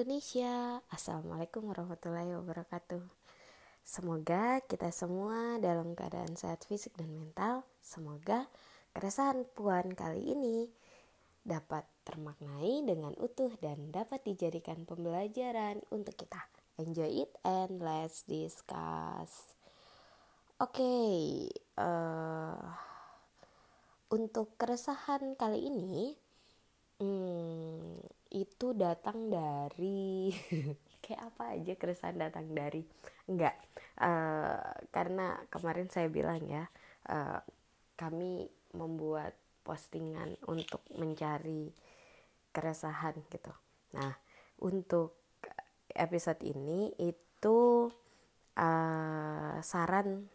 Indonesia. Assalamualaikum warahmatullahi wabarakatuh. Semoga kita semua dalam keadaan sehat fisik dan mental. Semoga keresahan puan kali ini dapat termaknai dengan utuh dan dapat dijadikan pembelajaran untuk kita. Enjoy it and let's discuss. Oke, okay, uh, eh, untuk keresahan kali ini Hmm, itu datang dari kayak apa aja keresahan datang dari? Enggak. Uh, karena kemarin saya bilang ya uh, kami membuat postingan untuk mencari keresahan gitu. Nah untuk episode ini itu uh, saran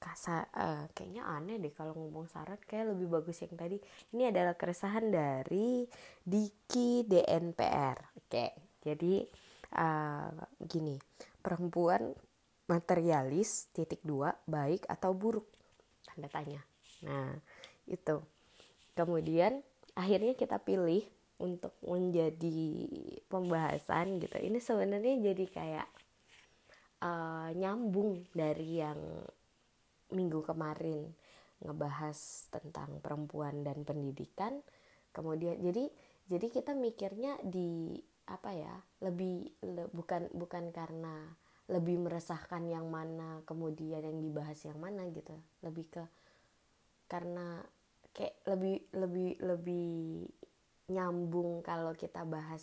kasa uh, kayaknya aneh deh kalau ngomong saran kayak lebih bagus yang tadi. Ini adalah keresahan dari Diki DNPR oke jadi uh, gini perempuan materialis titik dua baik atau buruk? Tanda tanya. Nah itu. Kemudian akhirnya kita pilih untuk menjadi pembahasan gitu. Ini sebenarnya jadi kayak uh, nyambung dari yang minggu kemarin ngebahas tentang perempuan dan pendidikan. Kemudian jadi jadi kita mikirnya di apa ya lebih le, bukan bukan karena lebih meresahkan yang mana kemudian yang dibahas yang mana gitu. Lebih ke karena kayak lebih lebih lebih nyambung kalau kita bahas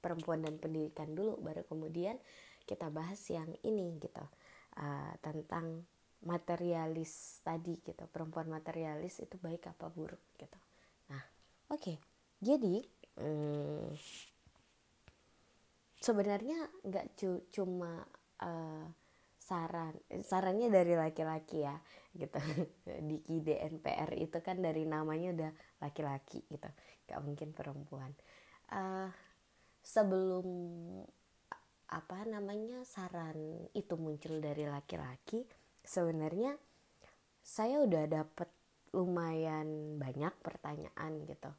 perempuan dan pendidikan dulu baru kemudian kita bahas yang ini gitu uh, tentang materialis tadi gitu perempuan materialis itu baik apa buruk gitu. Nah oke. Okay. jadi hmm, sebenarnya nggak cu cuma uh, saran sarannya dari laki-laki ya gitu. Di KDNPR itu kan dari namanya udah laki-laki gitu nggak mungkin perempuan. Uh, sebelum apa namanya saran itu muncul dari laki-laki sebenarnya saya udah dapet lumayan banyak pertanyaan gitu.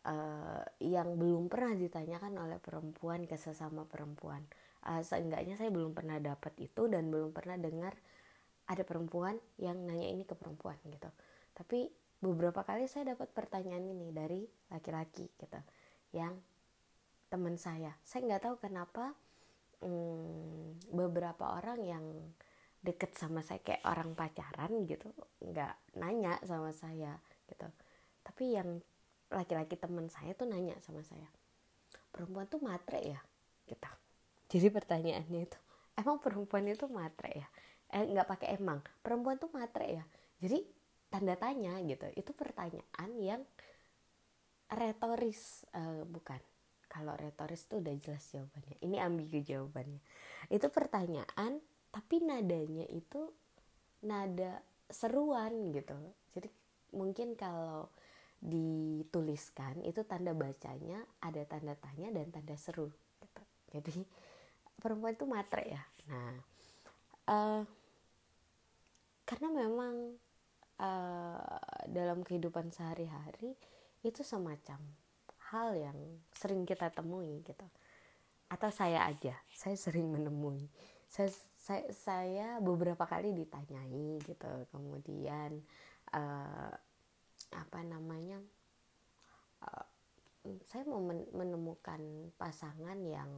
Uh, yang belum pernah ditanyakan oleh perempuan ke sesama perempuan. Uh, seenggaknya saya belum pernah dapat itu dan belum pernah dengar ada perempuan yang nanya ini ke perempuan gitu. Tapi beberapa kali saya dapat pertanyaan ini dari laki-laki gitu yang teman saya. Saya nggak tahu kenapa hmm, beberapa orang yang deket sama saya kayak orang pacaran gitu nggak nanya sama saya gitu. Tapi yang laki-laki teman saya tuh nanya sama saya perempuan tuh matre ya? Gitu. Jadi pertanyaannya itu emang perempuan itu matre ya? Eh nggak pakai emang perempuan tuh matre ya? Jadi tanda tanya gitu itu pertanyaan yang retoris uh, bukan. Kalau retoris tuh udah jelas jawabannya ini ambigu jawabannya. Itu pertanyaan tapi nadanya itu nada seruan gitu. Jadi mungkin kalau dituliskan itu tanda bacanya ada tanda tanya dan tanda seru gitu. jadi perempuan itu matre ya. Nah uh, karena memang uh, dalam kehidupan sehari-hari itu semacam hal yang sering kita temui gitu. Atau saya aja saya sering menemui saya saya, saya beberapa kali ditanyai gitu. Kemudian uh, apa namanya uh, saya mau menemukan pasangan yang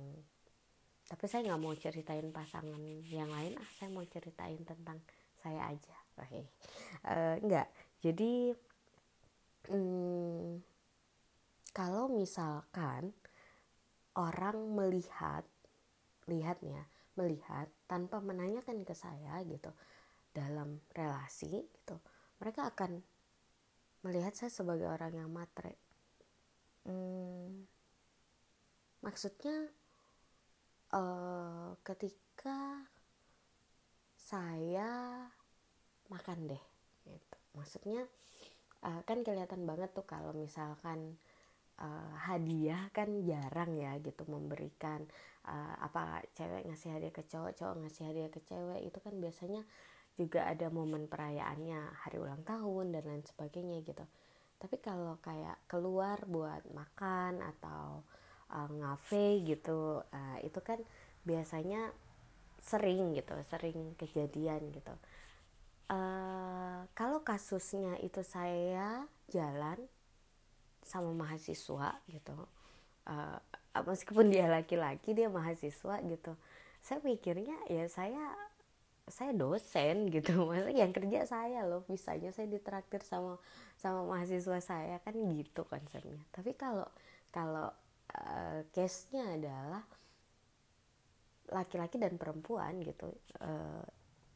tapi saya nggak mau ceritain pasangan yang lain. Ah saya mau ceritain tentang saya aja. Oke. Okay. uh, enggak jadi um, kalau misalkan orang melihat lihatnya melihat tanpa menanyakan ke saya gitu dalam relasi gitu mereka akan melihat saya sebagai orang yang matre. Hmm, maksudnya uh, ketika saya makan deh gitu. Maksudnya uh, kan kelihatan banget tuh kalau misalkan uh, hadiah kan jarang ya gitu memberikan uh, apa cewek ngasih hadiah ke cowok cowok ngasih hadiah ke cewek itu kan biasanya juga ada momen perayaannya hari ulang tahun dan lain sebagainya gitu. Tapi kalau kayak keluar buat makan atau uh, ngafe gitu uh, itu kan biasanya sering gitu sering kejadian gitu. Uh, kalau kasusnya itu saya jalan sama mahasiswa gitu uh, meskipun dia laki-laki dia mahasiswa gitu. Saya mikirnya ya saya saya dosen gitu. Maksudnya yang kerja saya loh bisanya saya ditraktir sama sama mahasiswa saya kan gitu konsepnya. Tapi kalau kalau uh, case nya adalah laki-laki dan perempuan gitu uh,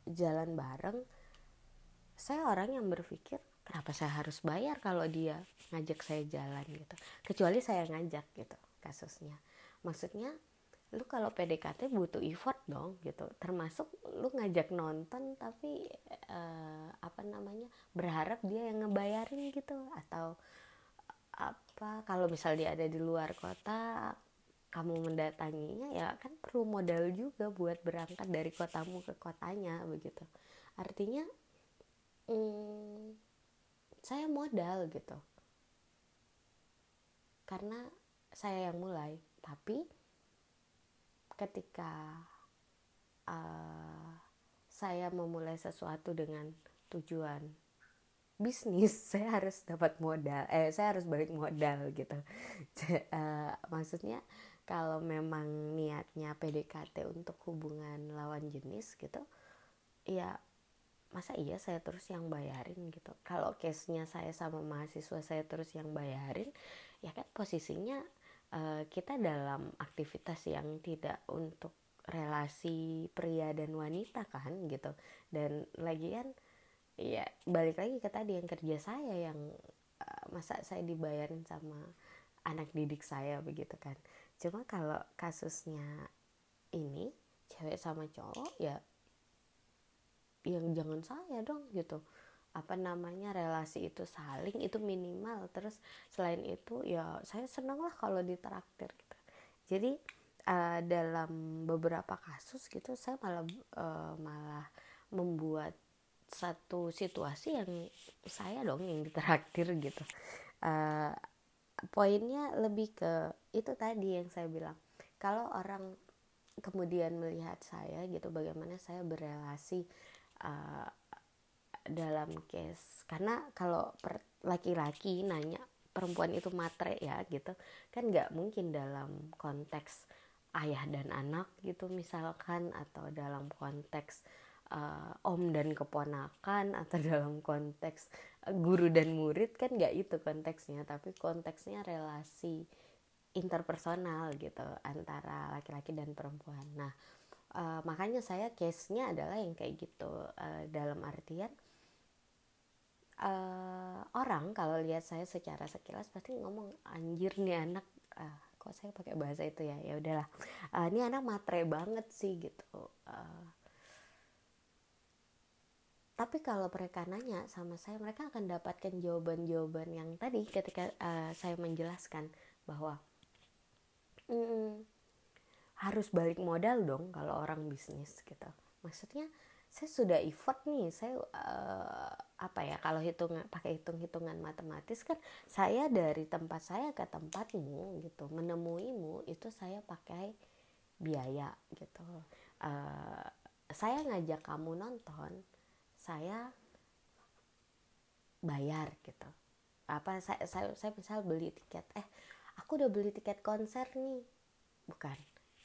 jalan bareng saya orang yang berpikir kenapa saya harus bayar kalau dia ngajak saya jalan? gitu. Kecuali saya ngajak gitu kasusnya. Maksudnya lu kalau PDKT butuh effort dong gitu. Termasuk lu ngajak nonton tapi uh, apa namanya berharap dia yang ngebayarin gitu. Atau apa kalau misal dia ada di luar kota kamu mendatanginya ya kan perlu modal juga buat berangkat dari kotamu ke kotanya begitu. Artinya hmm, saya modal gitu. Karena saya yang mulai. Tapi ketika uh, saya memulai sesuatu dengan tujuan bisnis saya harus dapat modal eh saya harus balik modal gitu. Uh, maksudnya kalau memang niatnya PDKT untuk hubungan lawan jenis gitu ya masa iya saya terus yang bayarin gitu. Kalau case nya saya sama mahasiswa saya terus yang bayarin ya kan posisinya uh, kita dalam aktivitas yang tidak untuk relasi pria dan wanita kan gitu. Dan lagi kan ya balik lagi ke tadi yang kerja saya yang uh, masa saya dibayarin sama anak didik saya begitu kan. Cuma kalau kasusnya ini cewek sama cowok ya yang jangan saya dong gitu apa namanya relasi itu saling itu minimal. Terus selain itu ya saya senang lah kalau ditraktir gitu. Jadi uh, dalam beberapa kasus gitu saya malah uh, malah membuat satu situasi yang saya dong yang ditraktir gitu. Uh, poinnya lebih ke itu tadi yang saya bilang. Kalau orang kemudian melihat saya gitu bagaimana saya berelasi uh, dalam case. Karena kalau laki-laki nanya perempuan itu matre ya? gitu. Kan nggak mungkin dalam konteks ayah dan anak gitu misalkan atau dalam konteks uh, om dan keponakan atau dalam konteks uh, guru dan murid kan nggak itu konteksnya. Tapi konteksnya relasi interpersonal gitu antara laki-laki dan perempuan. Nah uh, makanya saya case-nya adalah yang kayak gitu. Uh, dalam artian uh, orang kalau lihat saya secara sekilas pasti ngomong anjir nih anak. Uh, kok saya pakai bahasa itu ya? Ya udahlah. Uh, ini anak matre banget sih gitu. Uh, tapi kalau mereka nanya sama saya mereka akan dapatkan jawaban-jawaban yang tadi ketika uh, saya menjelaskan bahwa mm, harus balik modal dong kalau orang bisnis gitu. Maksudnya saya sudah effort nih saya uh, apa ya kalau hitung pakai hitung hitungan matematis kan saya dari tempat saya ke tempatmu gitu menemuimu itu saya pakai biaya gitu. Uh, saya ngajak kamu nonton saya bayar gitu. Apa saya saya, saya misal beli tiket eh aku udah beli tiket konser nih. Bukan.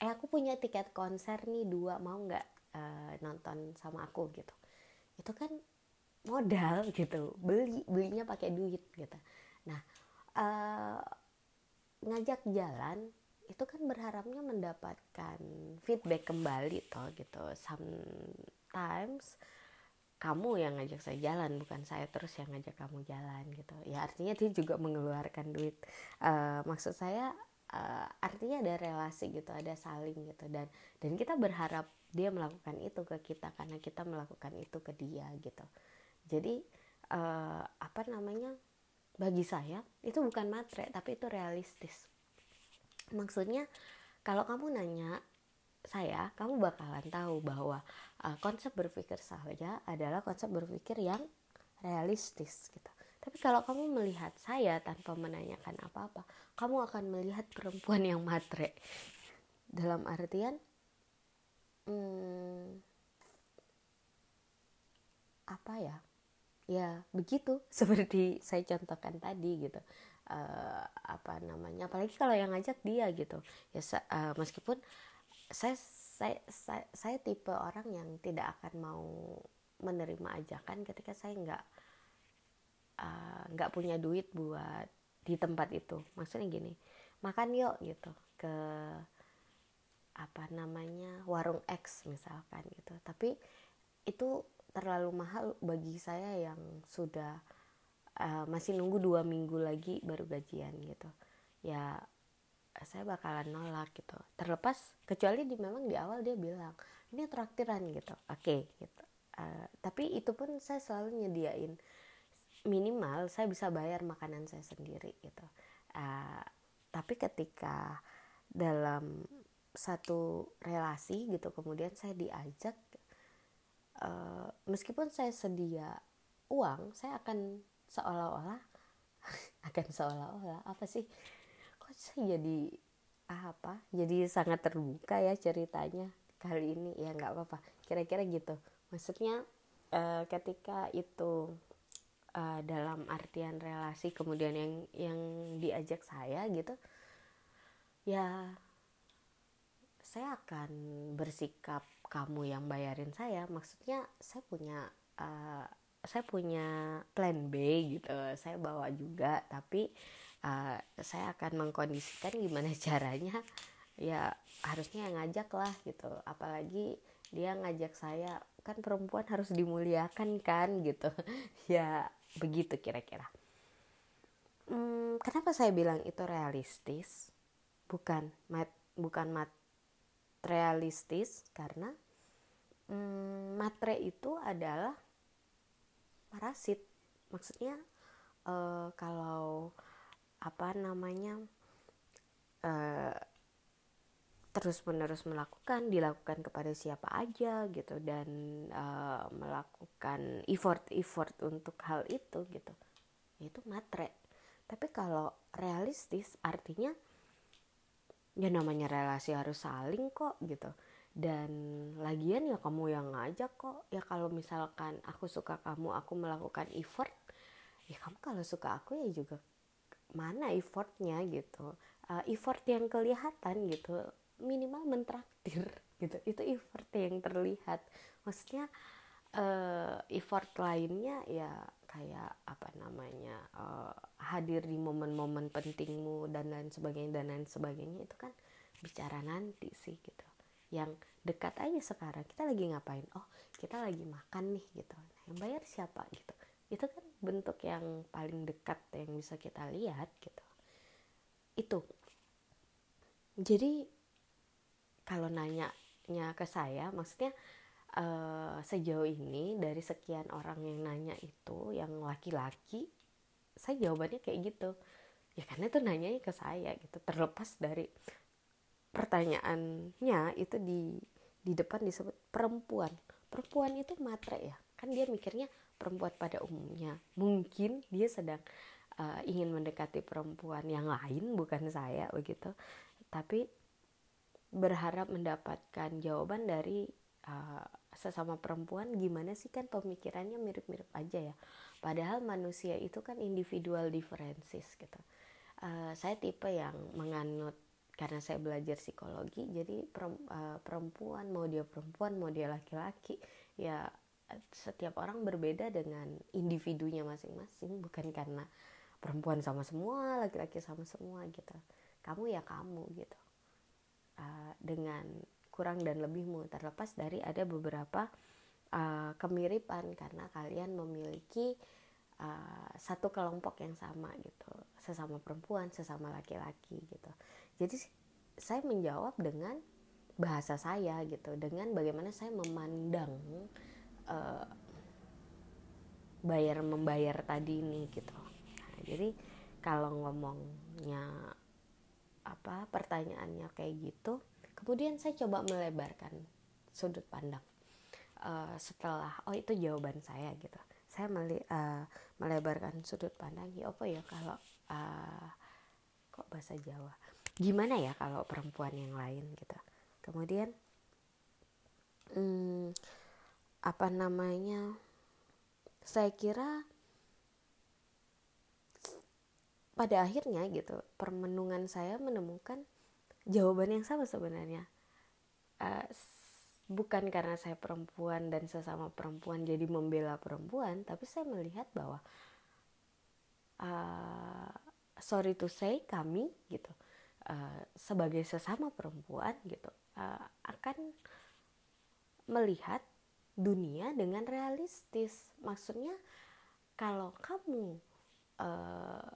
Eh aku punya tiket konser nih dua mau nggak uh, nonton sama aku gitu. Itu kan modal gitu. Beli belinya pakai duit gitu. Nah uh, ngajak jalan itu kan berharapnya mendapatkan feedback kembali toh gitu. Sometimes kamu yang ngajak saya jalan bukan saya terus yang ngajak kamu jalan gitu. Ya artinya dia juga mengeluarkan duit. Uh, maksud saya uh, artinya ada relasi gitu ada saling gitu. Dan dan kita berharap dia melakukan itu ke kita karena kita melakukan itu ke dia gitu. Jadi uh, apa namanya bagi saya itu bukan matre tapi itu realistis. Maksudnya kalau kamu nanya saya kamu bakalan tahu bahwa uh, konsep berpikir saya adalah konsep berpikir yang realistis gitu tapi kalau kamu melihat saya tanpa menanyakan apa-apa kamu akan melihat perempuan yang matre. Dalam artian hmm, apa ya? Ya begitu. Seperti saya contohkan tadi gitu. Uh, apa namanya? Apalagi kalau yang ngajak dia gitu. Ya uh, meskipun saya saya, saya saya tipe orang yang tidak akan mau menerima ajakan ketika saya nggak nggak uh, punya duit buat di tempat itu. Maksudnya gini makan yuk gitu ke apa namanya warung X misalkan gitu. Tapi itu terlalu mahal bagi saya yang sudah uh, masih nunggu dua minggu lagi baru gajian gitu. Ya saya bakalan nolak gitu. Terlepas kecuali di memang di awal dia bilang ini traktiran gitu. Oke okay, gitu. Uh, tapi itu pun saya selalu nyediain minimal saya bisa bayar makanan saya sendiri gitu. Uh, tapi ketika dalam satu relasi gitu kemudian saya diajak uh, meskipun saya sedia uang saya akan seolah-olah akan seolah-olah apa sih saya jadi apa jadi sangat terbuka ya ceritanya kali ini? Ya nggak apa-apa. Kira-kira gitu. Maksudnya uh, ketika itu uh, dalam artian relasi kemudian yang yang diajak saya gitu ya saya akan bersikap kamu yang bayarin saya. Maksudnya saya punya uh, saya punya plan B gitu saya bawa juga. Tapi uh, saya akan mengkondisikan gimana caranya. Ya harusnya yang ngajak lah gitu. Apalagi dia ngajak saya kan perempuan harus dimuliakan kan gitu. Ya begitu kira-kira? Hmm, kenapa saya bilang itu realistis? Bukan mat bukan materialistis karena hmm, matre itu adalah parasit. Maksudnya uh, kalau apa namanya uh, terus menerus melakukan dilakukan kepada siapa aja gitu dan uh, melakukan effort effort untuk hal itu gitu. Itu matre. Tapi kalau realistis artinya ya namanya relasi harus saling kok gitu. Dan lagian ya kamu yang ngajak kok. Ya kalau misalkan aku suka kamu aku melakukan effort ya kamu kalau suka aku ya juga mana effortnya gitu. Uh, effort yang kelihatan gitu minimal mentraktir gitu. Itu effort yang terlihat. Maksudnya uh, effort lainnya ya kayak apa namanya uh, hadir di momen-momen pentingmu dan lain sebagainya dan lain sebagainya itu kan bicara nanti sih gitu. Yang dekat aja sekarang kita lagi ngapain? Oh kita lagi makan nih gitu. Nah, yang bayar siapa gitu. Itu kan bentuk yang paling dekat yang bisa kita lihat gitu. Itu. Jadi kalau nanyanya ke saya maksudnya uh, sejauh ini dari sekian orang yang nanya itu yang laki-laki saya jawabannya kayak gitu. Ya karena itu nanyanya ke saya gitu. Terlepas dari pertanyaannya itu di di depan disebut perempuan. Perempuan itu matre ya. Kan dia mikirnya perempuan pada umumnya. Mungkin dia sedang uh, ingin mendekati perempuan yang lain bukan saya begitu. Tapi berharap mendapatkan jawaban dari uh, sesama perempuan gimana sih kan pemikirannya mirip-mirip aja ya? Padahal manusia itu kan individual differences gitu. Uh, saya tipe yang menganut karena saya belajar psikologi jadi perempuan mau dia perempuan mau dia laki-laki ya setiap orang berbeda dengan individunya masing-masing bukan karena perempuan sama semua laki-laki sama semua gitu. Kamu ya kamu gitu uh, dengan kurang dan lebihmu. Terlepas dari ada beberapa uh, kemiripan karena kalian memiliki uh, satu kelompok yang sama gitu. Sesama perempuan sesama laki-laki gitu. Jadi saya menjawab dengan bahasa saya gitu. Dengan bagaimana saya memandang uh, bayar membayar tadi ini gitu. Nah, jadi kalau ngomongnya apa pertanyaannya kayak gitu. Kemudian saya coba melebarkan sudut pandang uh, setelah oh itu jawaban saya gitu. Saya meli, uh, melebarkan sudut pandang ya apa ya kalau uh, kok bahasa Jawa? Gimana ya kalau perempuan yang lain gitu? Kemudian hmm, apa namanya saya kira pada akhirnya gitu permenungan saya menemukan jawaban yang sama sebenarnya. Uh, bukan karena saya perempuan dan sesama perempuan jadi membela perempuan tapi saya melihat bahwa uh, sorry to say kami gitu uh, sebagai sesama perempuan gitu uh, akan melihat dunia dengan realistis. Maksudnya kalau kamu uh,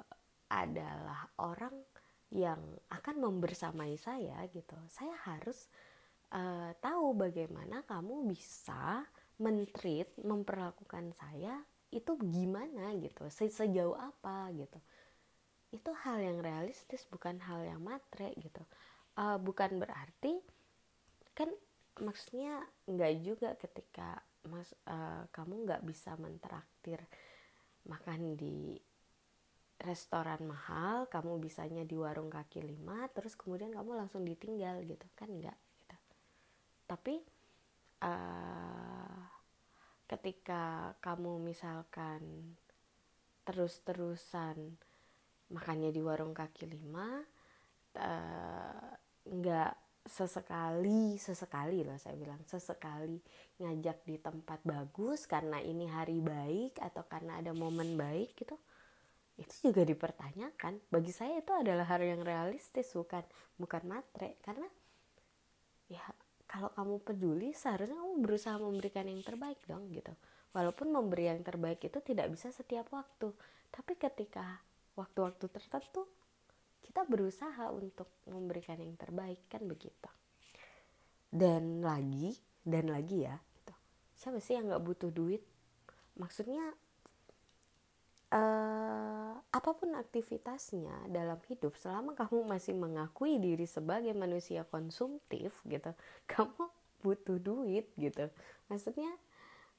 adalah orang yang akan membersamai saya gitu. Saya harus uh, tahu bagaimana kamu bisa mentreat memperlakukan saya itu gimana gitu Se sejauh apa gitu. Itu hal yang realistis bukan hal yang matre gitu. Uh, bukan berarti kan maksudnya nggak juga ketika mas uh, kamu nggak bisa mentraktir makan di restoran mahal kamu bisanya di warung kaki lima terus kemudian kamu langsung ditinggal gitu. Kan enggak gitu. Tapi uh, ketika kamu misalkan terus-terusan makannya di warung kaki lima uh, enggak sesekali sesekali lah saya bilang sesekali ngajak di tempat bagus karena ini hari baik atau karena ada momen baik gitu itu juga dipertanyakan. Bagi saya itu adalah hal yang realistis bukan bukan matre. Karena ya kalau kamu peduli seharusnya kamu berusaha memberikan yang terbaik dong gitu. Walaupun memberi yang terbaik itu tidak bisa setiap waktu. Tapi ketika waktu-waktu tertentu kita berusaha untuk memberikan yang terbaik kan begitu. Dan lagi dan lagi ya gitu. siapa sih yang nggak butuh duit? Maksudnya uh, apa pun aktivitasnya dalam hidup selama kamu masih mengakui diri sebagai manusia konsumtif gitu kamu butuh duit gitu. Maksudnya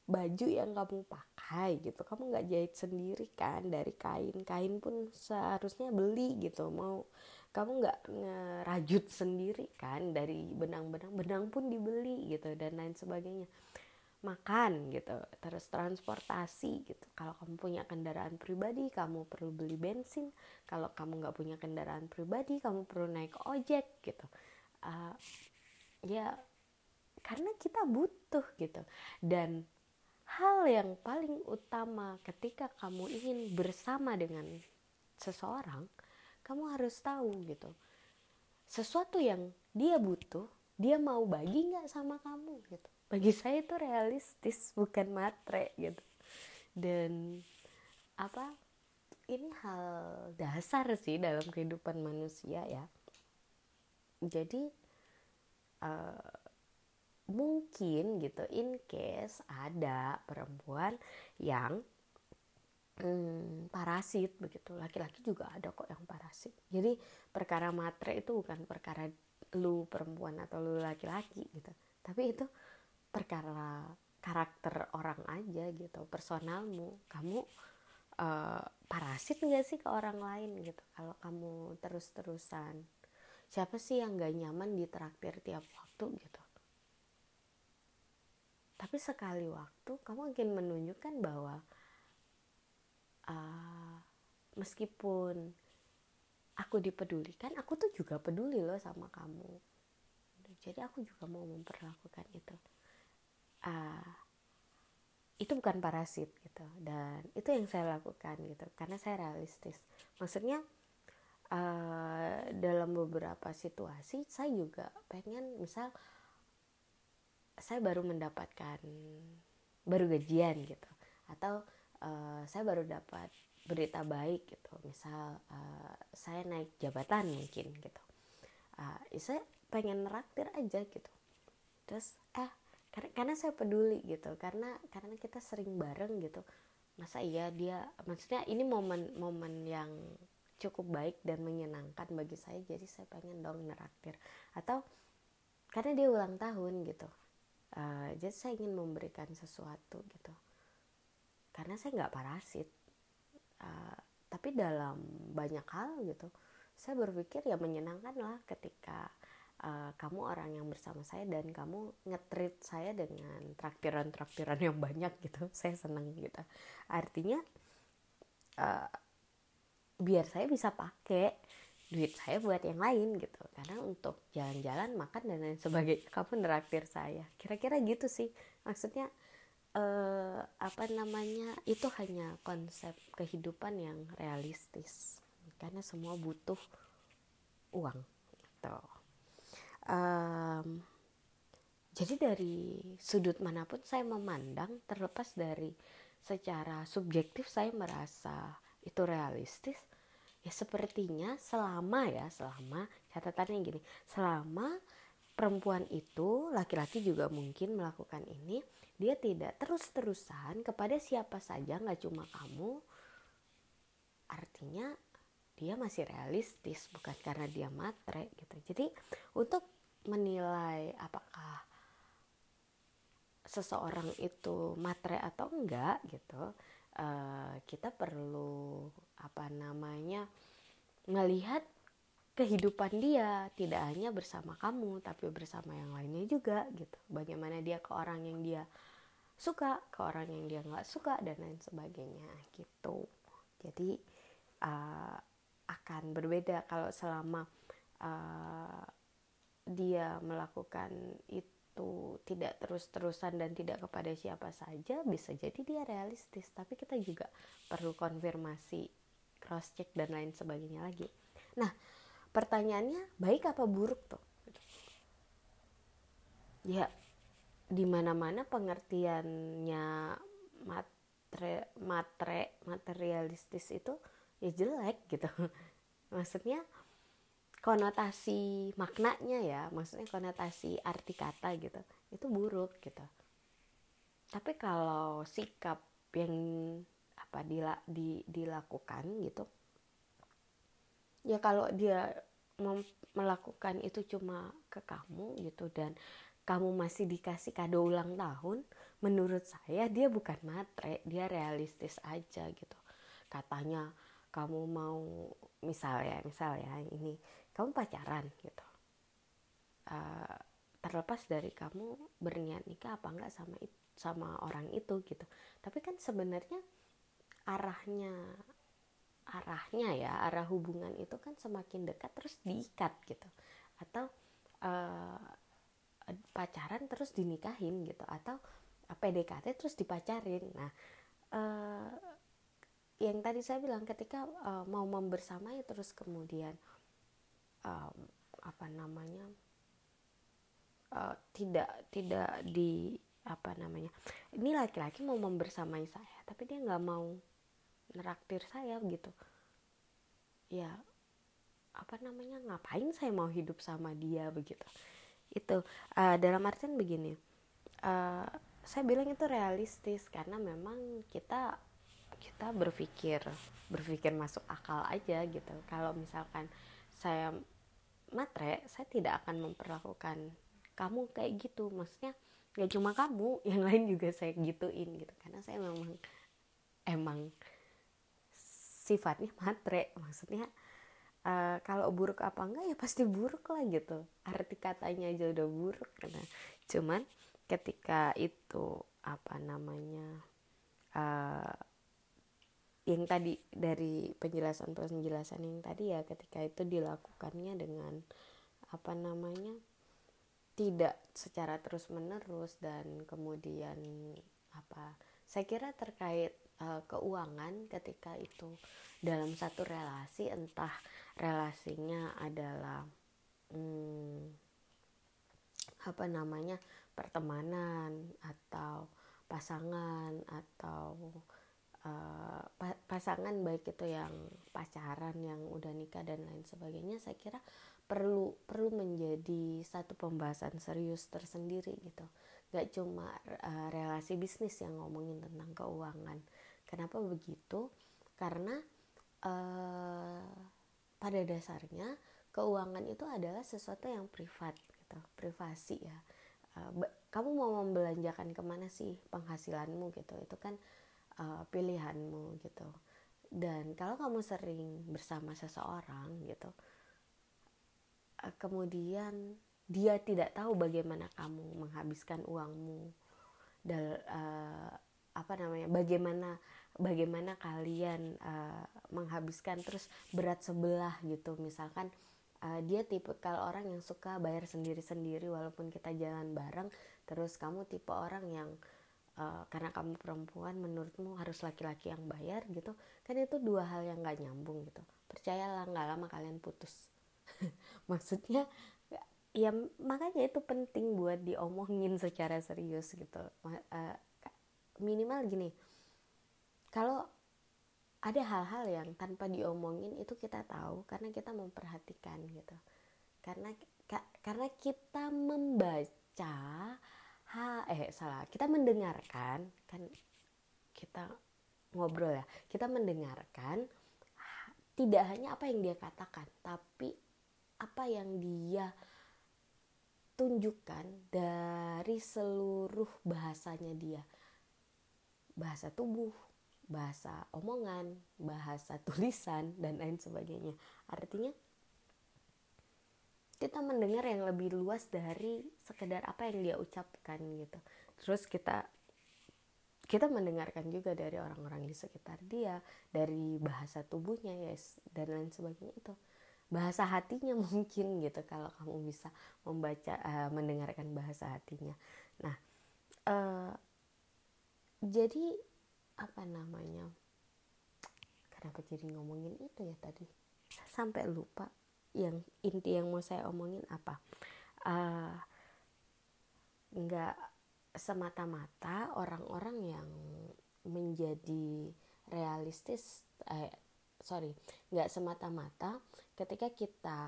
baju yang kamu pakai gitu. Kamu nggak jahit sendiri kan dari kain kain pun seharusnya beli gitu. Mau kamu nggak ngerajut sendiri kan dari benang-benang benang pun dibeli gitu dan lain sebagainya makan gitu terus transportasi gitu. Kalau kamu punya kendaraan pribadi kamu perlu beli bensin. Kalau kamu nggak punya kendaraan pribadi kamu perlu naik ojek gitu. Uh, ya karena kita butuh gitu. Dan hal yang paling utama ketika kamu ingin bersama dengan seseorang kamu harus tahu gitu sesuatu yang dia butuh dia mau bagi nggak sama kamu gitu bagi saya itu realistis bukan matre gitu. Dan apa ini hal dasar sih dalam kehidupan manusia ya. Jadi uh, mungkin gitu in case ada perempuan yang hmm, parasit begitu. Laki-laki juga ada kok yang parasit. Jadi perkara matre itu bukan perkara lu perempuan atau lu laki-laki gitu. Tapi itu perkara karakter orang aja gitu personalmu. Kamu uh, parasit nggak sih ke orang lain gitu? Kalau kamu terus-terusan siapa sih yang gak nyaman ditraktir tiap waktu gitu? Tapi sekali waktu kamu ingin menunjukkan bahwa uh, meskipun aku dipedulikan aku tuh juga peduli loh sama kamu. Jadi aku juga mau memperlakukan itu uh, itu bukan parasit gitu. Dan itu yang saya lakukan gitu. Karena saya realistis. Maksudnya uh, dalam beberapa situasi saya juga pengen misal saya baru mendapatkan baru gajian gitu. Atau uh, saya baru dapat berita baik gitu. Misal uh, saya naik jabatan mungkin gitu. Uh, saya pengen neraktir aja gitu. Terus eh karena karena saya peduli gitu karena karena kita sering bareng gitu. Masa iya dia maksudnya ini momen-momen yang cukup baik dan menyenangkan bagi saya jadi saya pengen dong neraktir. Atau karena dia ulang tahun gitu uh, jadi saya ingin memberikan sesuatu gitu. Karena saya nggak parasit uh, tapi dalam banyak hal gitu saya berpikir ya menyenangkan lah ketika uh, kamu orang yang bersama saya dan kamu ngetrit saya dengan traktiran-traktiran yang banyak gitu saya seneng gitu. Artinya uh, biar saya bisa pakai duit saya buat yang lain gitu. Karena untuk jalan-jalan makan dan lain sebagainya kamu neraktir saya. Kira-kira gitu sih. Maksudnya uh, apa namanya itu hanya konsep kehidupan yang realistis. Karena semua butuh uang gitu um, jadi dari sudut mana pun saya memandang terlepas dari secara subjektif saya merasa itu realistis ya sepertinya selama ya selama catatannya gini selama perempuan itu laki-laki juga mungkin melakukan ini dia tidak terus-terusan kepada siapa saja nggak cuma kamu artinya dia masih realistis bukan karena dia matre gitu. Jadi untuk menilai apakah seseorang itu matre atau enggak gitu uh, kita perlu apa namanya melihat kehidupan dia tidak hanya bersama kamu tapi bersama yang lainnya juga gitu. Bagaimana dia ke orang yang dia suka ke orang yang dia nggak suka dan lain sebagainya gitu. Jadi uh, akan berbeda kalau selama uh, dia melakukan itu tidak terus-terusan dan tidak kepada siapa saja bisa jadi dia realistis. Tapi kita juga perlu konfirmasi cross check dan lain sebagainya lagi. Nah pertanyaannya baik apa buruk tuh? Ya di mana mana pengertiannya matre matre materialistis itu ya jelek gitu. Maksudnya konotasi maknanya ya maksudnya konotasi arti kata gitu itu buruk gitu. Tapi kalau sikap yang apa dila, di, dilakukan gitu ya kalau dia melakukan itu cuma ke kamu gitu dan kamu masih dikasih kado ulang tahun menurut saya dia bukan matre dia realistis aja gitu. Katanya kamu mau misalnya misalnya ini kamu pacaran gitu. Uh, terlepas dari kamu berniat nikah apa enggak sama sama orang itu gitu. Tapi kan sebenarnya arahnya arahnya ya arah hubungan itu kan semakin dekat terus diikat gitu. Atau uh, pacaran terus dinikahin gitu. Atau PDKT terus dipacarin. Nah uh, yang tadi saya bilang ketika uh, mau membersamai terus kemudian um, apa namanya uh, tidak tidak di apa namanya ini laki-laki mau membersamai saya tapi dia nggak mau neraktir saya gitu. Ya apa namanya ngapain saya mau hidup sama dia begitu. Itu uh, dalam artian begini uh, saya bilang itu realistis karena memang kita kita berpikir berpikir masuk akal aja gitu. Kalau misalkan saya matre saya tidak akan memperlakukan kamu kayak gitu. Maksudnya gak cuma kamu yang lain juga saya gituin gitu. Karena saya memang emang sifatnya matre. Maksudnya uh, kalau buruk apa enggak ya pasti buruk lah gitu. Arti katanya aja udah buruk. Karena cuman ketika itu apa namanya uh, yang tadi dari penjelasan penjelasan yang tadi ya ketika itu dilakukannya dengan apa namanya tidak secara terus menerus dan kemudian apa saya kira terkait uh, keuangan ketika itu dalam satu relasi entah relasinya adalah hmm, apa namanya pertemanan atau pasangan atau uh, pasangan baik itu yang pacaran yang udah nikah dan lain sebagainya saya kira perlu perlu menjadi satu pembahasan serius tersendiri gitu gak cuma uh, relasi bisnis yang ngomongin tentang keuangan Kenapa begitu? Karena uh, pada dasarnya keuangan itu adalah sesuatu yang privat, gitu, privasi ya. Uh, kamu mau membelanjakan ke mana sih penghasilanmu gitu? Itu kan pilihanmu gitu. Dan kalau kamu sering bersama seseorang gitu uh, kemudian dia tidak tahu bagaimana kamu menghabiskan uangmu dan uh, apa namanya bagaimana bagaimana kalian uh, menghabiskan terus berat sebelah gitu. Misalkan uh, dia tipe kalau orang yang suka bayar sendiri-sendiri walaupun kita jalan bareng terus kamu tipe orang yang uh, karena kamu perempuan menurutmu harus laki-laki yang bayar gitu kan itu dua hal yang gak nyambung gitu. Percayalah nggak lama kalian putus. Maksudnya ya makanya itu penting buat diomongin secara serius gitu. Uh, minimal gini kalau ada hal-hal yang tanpa diomongin itu kita tahu karena kita memperhatikan gitu. Karena ka, karena kita membaca ha eh salah. Kita mendengarkan kan kita ngobrol ya. Kita mendengarkan tidak hanya apa yang dia katakan tapi apa yang dia tunjukkan dari seluruh bahasanya dia. Bahasa tubuh bahasa omongan bahasa tulisan dan lain sebagainya. Artinya kita mendengar yang lebih luas dari sekedar apa yang dia ucapkan gitu. Terus kita kita mendengarkan juga dari orang-orang di sekitar dia dari bahasa tubuhnya yes dan lain sebagainya. Itu bahasa hatinya mungkin gitu kalau kamu bisa membaca uh, mendengarkan bahasa hatinya. Nah uh, jadi apa namanya kenapa jadi ngomongin itu ya tadi? Sampai lupa yang inti yang mau saya omongin apa? Uh, nggak semata-mata orang-orang yang menjadi realistis eh, sorry nggak semata-mata ketika kita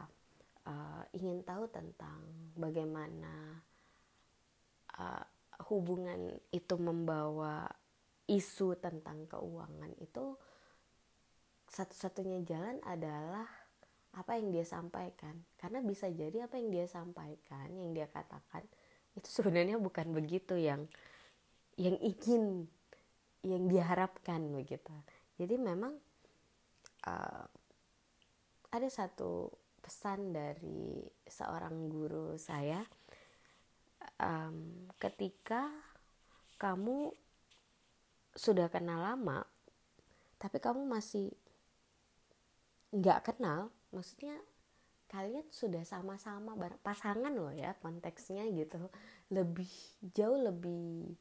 uh, ingin tahu tentang bagaimana uh, hubungan itu membawa isu tentang keuangan itu satu-satunya jalan adalah apa yang dia sampaikan. Karena bisa jadi apa yang dia sampaikan yang dia katakan itu sebenarnya bukan begitu yang yang ingin yang diharapkan begitu. Jadi memang uh, ada satu pesan dari seorang guru saya um, ketika kamu sudah kenal lama tapi kamu masih nggak kenal maksudnya kalian sudah sama-sama pasangan loh ya konteksnya gitu. Lebih jauh lebih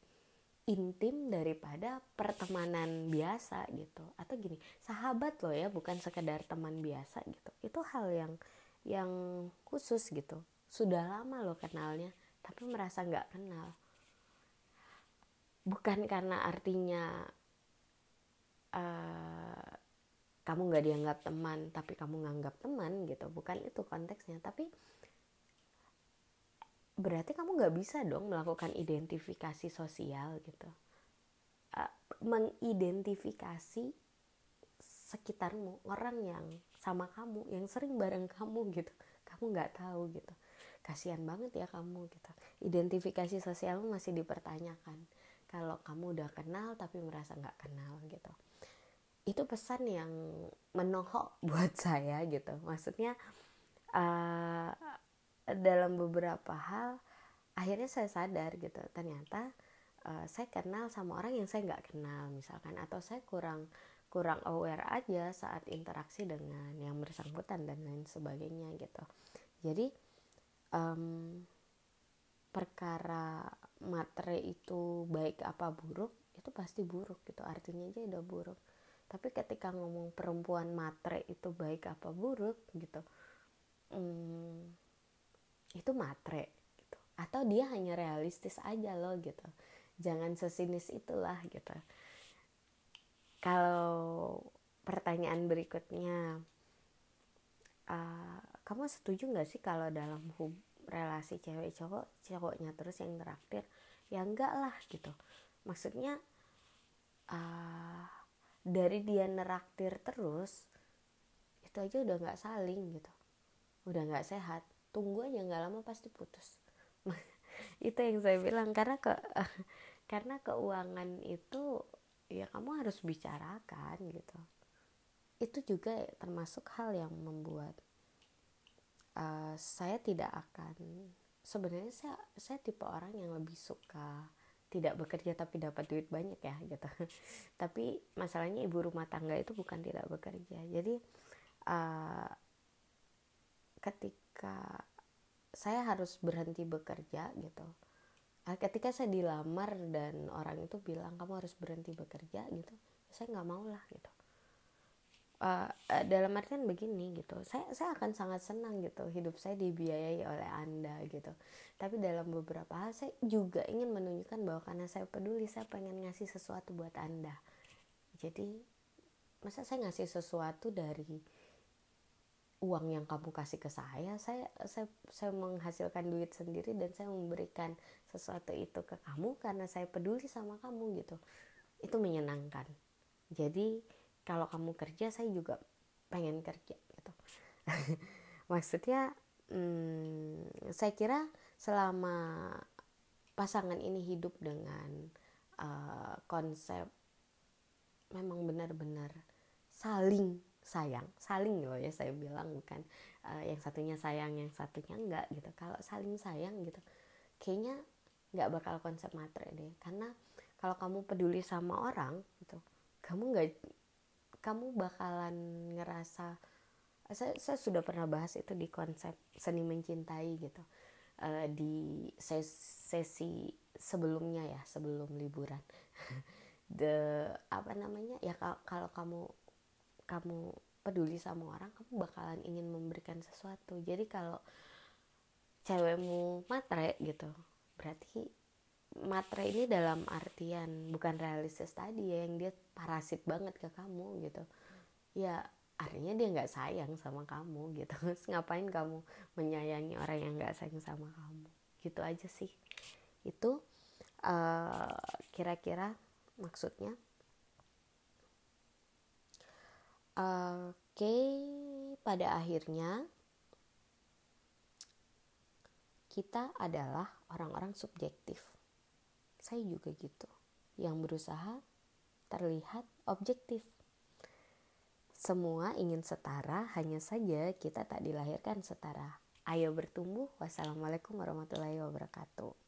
intim daripada pertemanan biasa gitu. Atau gini sahabat loh ya bukan sekedar teman biasa gitu. Itu hal yang yang khusus gitu. Sudah lama loh kenalnya tapi merasa nggak kenal. Bukan karena artinya uh, kamu nggak dianggap teman tapi kamu nganggap teman gitu. Bukan itu konteksnya tapi berarti kamu nggak bisa dong melakukan identifikasi sosial gitu. Uh, mengidentifikasi sekitarmu orang yang sama kamu yang sering bareng kamu gitu. Kamu nggak tahu gitu. Kasihan banget ya kamu gitu. Identifikasi sosialmu masih dipertanyakan. Kalau kamu udah kenal tapi merasa nggak kenal gitu itu pesan yang menohok buat saya gitu. Maksudnya uh, dalam beberapa hal akhirnya saya sadar gitu ternyata uh, saya kenal sama orang yang saya nggak kenal misalkan atau saya kurang kurang aware aja saat interaksi dengan yang bersangkutan dan lain sebagainya gitu. Jadi um, perkara materi itu baik apa buruk itu pasti buruk gitu. Artinya aja udah buruk tapi ketika ngomong perempuan matre itu baik apa buruk gitu um, itu matre gitu. Atau dia hanya realistis aja loh gitu. Jangan sesinis itulah gitu. Kalau pertanyaan berikutnya uh, kamu setuju nggak sih kalau dalam hub relasi cewek cowok cowoknya terus yang traktir ya enggak lah gitu. Maksudnya uh, dari dia neraktir terus itu aja udah nggak saling gitu. Udah nggak sehat. Tunggu aja nggak lama pasti putus. Itu yang saya bilang karena ke karena keuangan itu ya kamu harus bicarakan gitu. Itu juga termasuk hal yang membuat uh, saya tidak akan sebenarnya saya saya tipe orang yang lebih suka tidak bekerja tapi dapat duit banyak ya gitu. Tapi masalahnya ibu rumah tangga itu bukan tidak bekerja. Jadi uh, ketika saya harus berhenti bekerja gitu. Uh, ketika saya dilamar dan orang itu bilang kamu harus berhenti bekerja gitu saya nggak mau lah gitu uh, dalam artian begini gitu. Saya saya akan sangat senang gitu hidup saya dibiayai oleh anda gitu. Tapi dalam beberapa hal saya juga ingin menunjukkan bahwa karena saya peduli saya pengen ngasih sesuatu buat anda. Jadi masa saya ngasih sesuatu dari uang yang kamu kasih ke saya saya saya saya menghasilkan duit sendiri dan saya memberikan sesuatu itu ke kamu karena saya peduli sama kamu gitu. Itu menyenangkan. Jadi kalau kamu kerja saya juga pengen kerja gitu. Maksudnya hmm, saya kira selama pasangan ini hidup dengan uh, konsep memang benar-benar saling sayang saling loh ya saya bilang bukan uh, yang satunya sayang yang satunya enggak gitu. Kalau saling sayang gitu kayaknya nggak bakal konsep matre deh. Karena kalau kamu peduli sama orang gitu kamu nggak kamu bakalan ngerasa saya, saya sudah pernah bahas itu di konsep seni mencintai gitu uh, di sesi sebelumnya ya sebelum liburan. The apa namanya ya kalau kamu kamu peduli sama orang kamu bakalan ingin memberikan sesuatu. Jadi kalau cewekmu matre gitu berarti matre ini dalam artian bukan realistis tadi ya yang dia parasit banget ke kamu gitu. Ya artinya dia nggak sayang sama kamu gitu. Terus ngapain kamu menyayangi orang yang nggak sayang sama kamu? Gitu aja sih. Itu eh, kira-kira maksudnya. Oke okay, pada akhirnya kita adalah orang-orang subjektif saya juga gitu yang berusaha terlihat objektif. Semua ingin setara hanya saja kita tak dilahirkan setara. Ayo bertumbuh. Wassalamualaikum warahmatullahi wabarakatuh